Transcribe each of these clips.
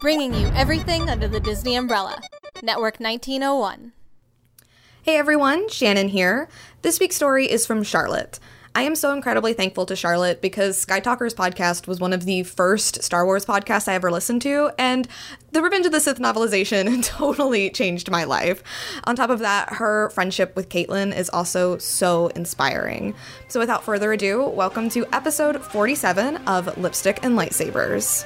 bringing you everything under the Disney umbrella. Network 1901. Hey everyone, Shannon here. This week's story is from Charlotte. I am so incredibly thankful to Charlotte because Sky Talkers podcast was one of the first Star Wars podcasts I ever listened to, and the Revenge of the Sith novelization totally changed my life. On top of that, her friendship with Caitlin is also so inspiring. So without further ado, welcome to episode 47 of Lipstick and Lightsabers.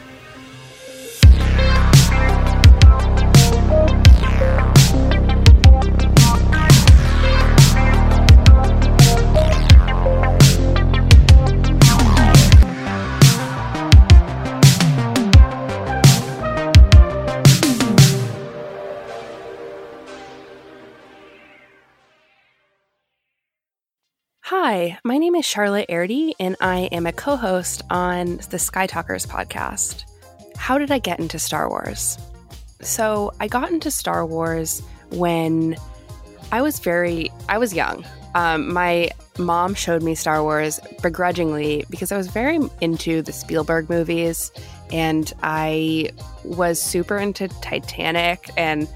Hi, my name is Charlotte Errity, and I am a co host on the Sky Talkers podcast. How did I get into Star Wars? So, I got into Star Wars when I was very, I was young. Um, my mom showed me Star Wars begrudgingly because I was very into the Spielberg movies and I was super into Titanic and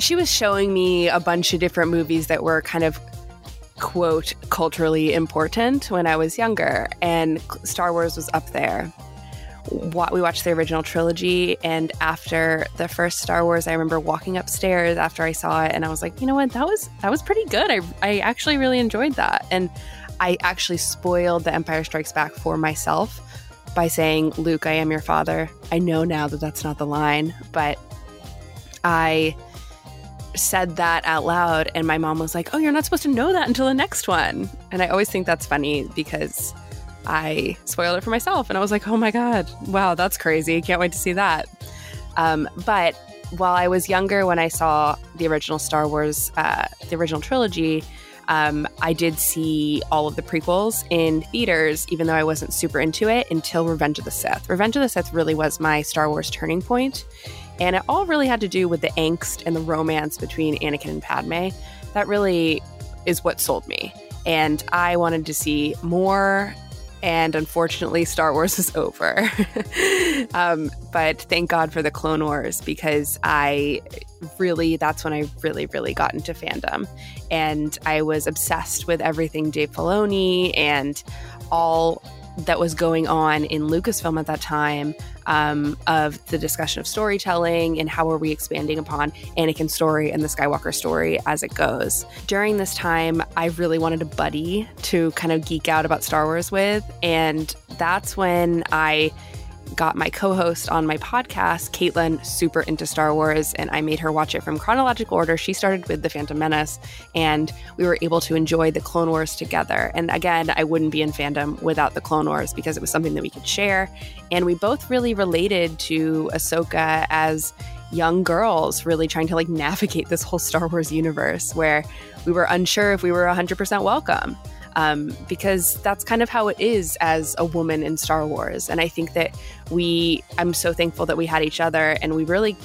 she was showing me a bunch of different movies that were kind of quote culturally important when I was younger, and Star Wars was up there. What we watched the original trilogy, and after the first Star Wars, I remember walking upstairs after I saw it, and I was like, you know what, that was that was pretty good. I I actually really enjoyed that, and I actually spoiled The Empire Strikes Back for myself by saying, "Luke, I am your father." I know now that that's not the line, but I said that out loud and my mom was like, "Oh, you're not supposed to know that until the next one." And I always think that's funny because I spoiled it for myself and I was like, "Oh my god. Wow, that's crazy. Can't wait to see that." Um, but while I was younger when I saw the original Star Wars, uh, the original trilogy, um, I did see all of the prequels in theaters, even though I wasn't super into it until Revenge of the Sith. Revenge of the Sith really was my Star Wars turning point. And it all really had to do with the angst and the romance between Anakin and Padme. That really is what sold me. And I wanted to see more. And unfortunately, Star Wars is over. um, but thank God for the Clone Wars because I really, that's when I really, really got into fandom. And I was obsessed with everything Dave Filoni and all that was going on in Lucasfilm at that time um, of the discussion of storytelling and how are we expanding upon Anakin's story and the Skywalker story as it goes. During this time, I really wanted a buddy to kind of geek out about Star Wars with, and that's when I got my co-host on my podcast, Caitlin, super into Star Wars, and I made her watch it from chronological order. She started with The Phantom Menace, and we were able to enjoy the Clone Wars together. And again, I wouldn't be in fandom without the Clone Wars because it was something that we could share. And we both really related to Ahsoka as young girls really trying to like navigate this whole Star Wars universe where we were unsure if we were 100% welcome um, because that's kind of how it is as a woman in Star Wars. And I think that we, I'm so thankful that we had each other and we really,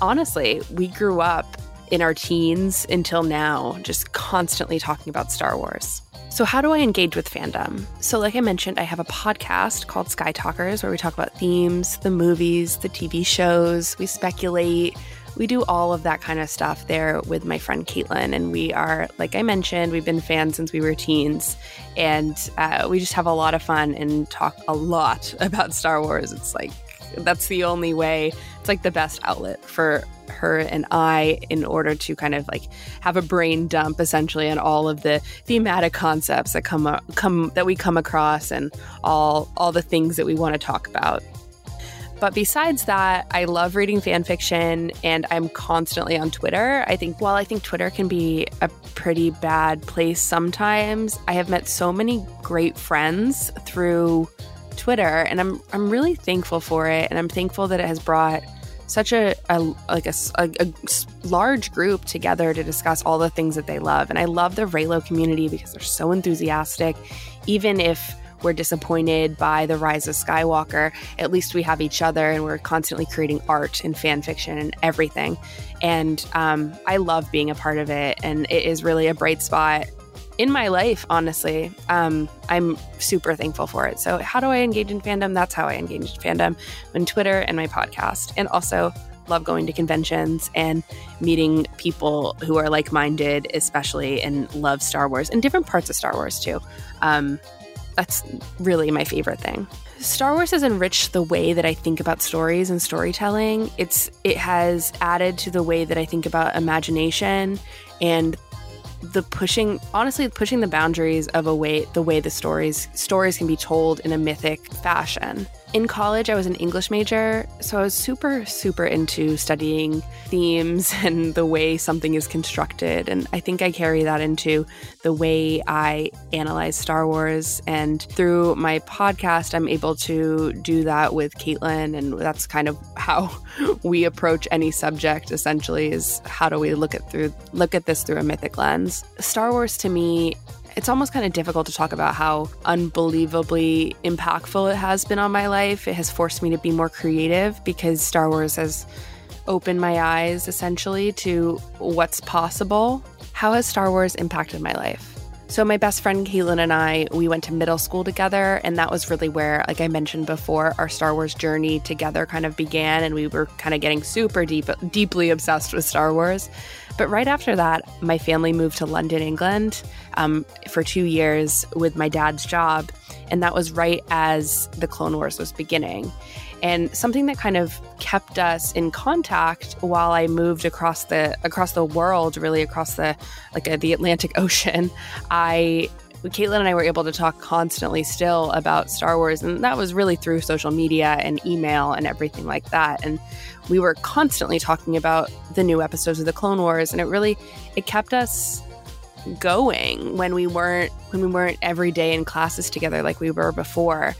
honestly, we grew up in our teens until now, just constantly talking about Star Wars. So, how do I engage with fandom? So, like I mentioned, I have a podcast called Sky Talkers where we talk about themes, the movies, the TV shows, we speculate, we do all of that kind of stuff there with my friend Caitlin. And we are, like I mentioned, we've been fans since we were teens. And uh, we just have a lot of fun and talk a lot about Star Wars. It's like, that's the only way, it's like the best outlet for her and I in order to kind of like have a brain dump essentially on all of the thematic concepts that come come that we come across and all all the things that we want to talk about. But besides that, I love reading fan fiction and I'm constantly on Twitter. I think while I think Twitter can be a pretty bad place sometimes, I have met so many great friends through Twitter and I'm I'm really thankful for it. And I'm thankful that it has brought such a, a like a, a, a, large group together to discuss all the things that they love. And i love the Reylo community because they're so enthusiastic. Even if we're disappointed by the rise of Skywalker, at least we have each other and we're constantly creating art and fan fiction and everything. And um, I love being a part of it. And it is really a bright spot in my life, honestly. Um, I'm super thankful for it. So, how do I engage in fandom? That's how I engage in fandom on Twitter and my podcast. And also, love going to conventions and meeting people who are like minded, especially and love Star Wars and different parts of Star Wars too. Um, that's really my favorite thing. Star Wars has enriched the way that I think about stories and storytelling. It's it has added to the way that I think about imagination and the pushing honestly pushing the boundaries of a way the way the stories stories can be told in a mythic fashion in college, I was an English major, so I was super, super into studying themes and the way something is constructed. And I think I carry that into the way I analyze Star Wars. And through my podcast, I'm able to do that with Caitlin. And that's kind of how we approach any subject essentially is how do we look at through look at this through a mythic lens. Star Wars to me it's almost kind of difficult to talk about how unbelievably impactful it has been on my life. It has forced me to be more creative because Star Wars has opened my eyes essentially to what's possible. How has Star Wars impacted my life? So, my best friend Caitlin and I, we went to middle school together, and that was really where, like I mentioned before, our Star Wars journey together kind of began, and we were kind of getting super deep, deeply obsessed with Star Wars. But right after that, my family moved to London, England, um, for two years with my dad's job, and that was right as the Clone Wars was beginning. And something that kind of kept us in contact while I moved across the across the world, really across the like uh, the Atlantic Ocean, I Caitlin and I were able to talk constantly still about Star Wars, and that was really through social media and email and everything like that. And we were constantly talking about the new episodes of the Clone Wars, and it really it kept us going when we weren't when we weren't every day in classes together like we were before.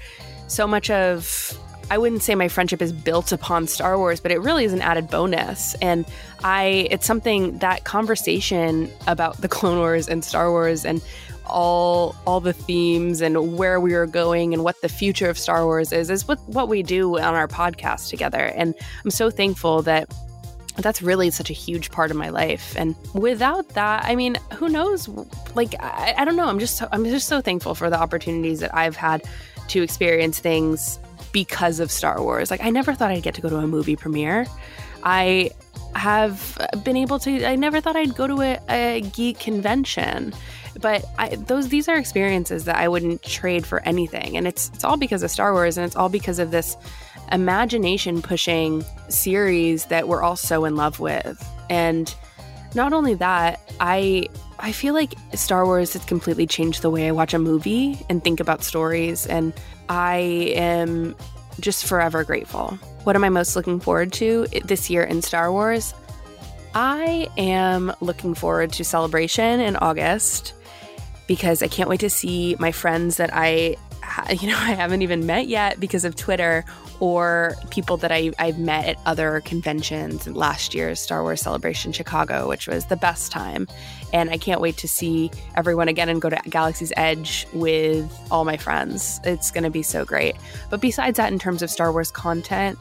So much of I wouldn't say my friendship is built upon Star Wars, but it really is an added bonus. And I, it's something that conversation about the Clone Wars and Star Wars and all all the themes and where we are going and what the future of Star Wars is is what what we do on our podcast together. And I'm so thankful that that's really such a huge part of my life and without that i mean who knows like i, I don't know i'm just so, i'm just so thankful for the opportunities that i've had to experience things because of Star Wars. Like I never thought I'd get to go to a movie premiere. I have been able to I never thought I'd go to a, a geek convention. But I, those these are experiences that I wouldn't trade for anything. And it's it's all because of Star Wars and it's all because of this imagination pushing series that we're all so in love with. And not only that, I I feel like Star Wars has completely changed the way I watch a movie and think about stories and I am just forever grateful. What am I most looking forward to this year in Star Wars? I am looking forward to Celebration in August because I can't wait to see my friends that I you know I haven't even met yet because of Twitter or people that I, I've met at other conventions last year's Star Wars Celebration Chicago, which was the best time. And I can't wait to see everyone again and go to Galaxy's Edge with all my friends. It's going to be so great. But besides that, in terms of Star Wars content,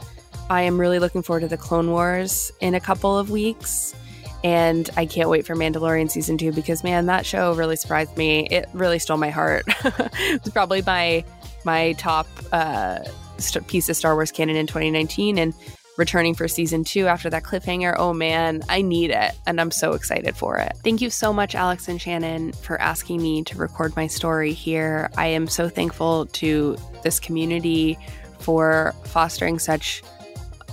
I am really looking forward to the Clone Wars in a couple of weeks. And I can't wait for Mandalorian season two because man, that show really surprised me. It really stole my heart. it's probably my my top uh, st- piece of Star Wars canon in 2019 and returning for season two after that cliffhanger. Oh man, I need it. And I'm so excited for it. Thank you so much, Alex and Shannon, for asking me to record my story here. I am so thankful to this community for fostering such,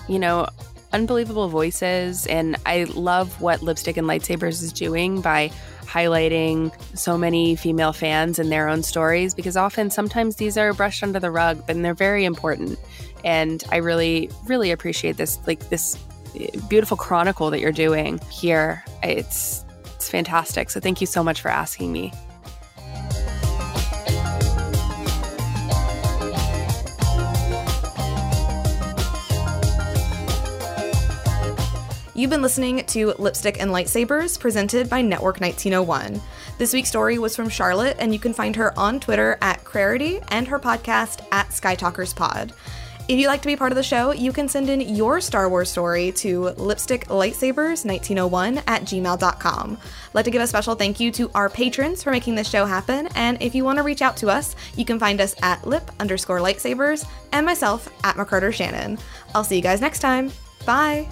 you know, unbelievable voices. And I love what Lipstick and Lightsabers is doing by highlighting so many female fans and their own stories because often sometimes these are brushed under the rug, but they're very important. And I really, really appreciate this, like this eh, beautiful chronicle that you're doing here. It's it's fantastic. So thank you so much for asking me. You've been listening to Lipstick and Lightsabers, presented by Network 1901. This week's story was from Charlotte, and you can find her on Twitter at Crarity and her podcast at Sky Talkers Pod. If you'd like to be part of the show, you can send in your Star Wars story to lipsticklightsabers1901 at gmail.com. I'd like to give a special thank you to our patrons for making this show happen, and if you want to reach out to us, you can find us at lip underscore lightsabers and myself at McCarter Shannon. I'll see you guys next time. Bye!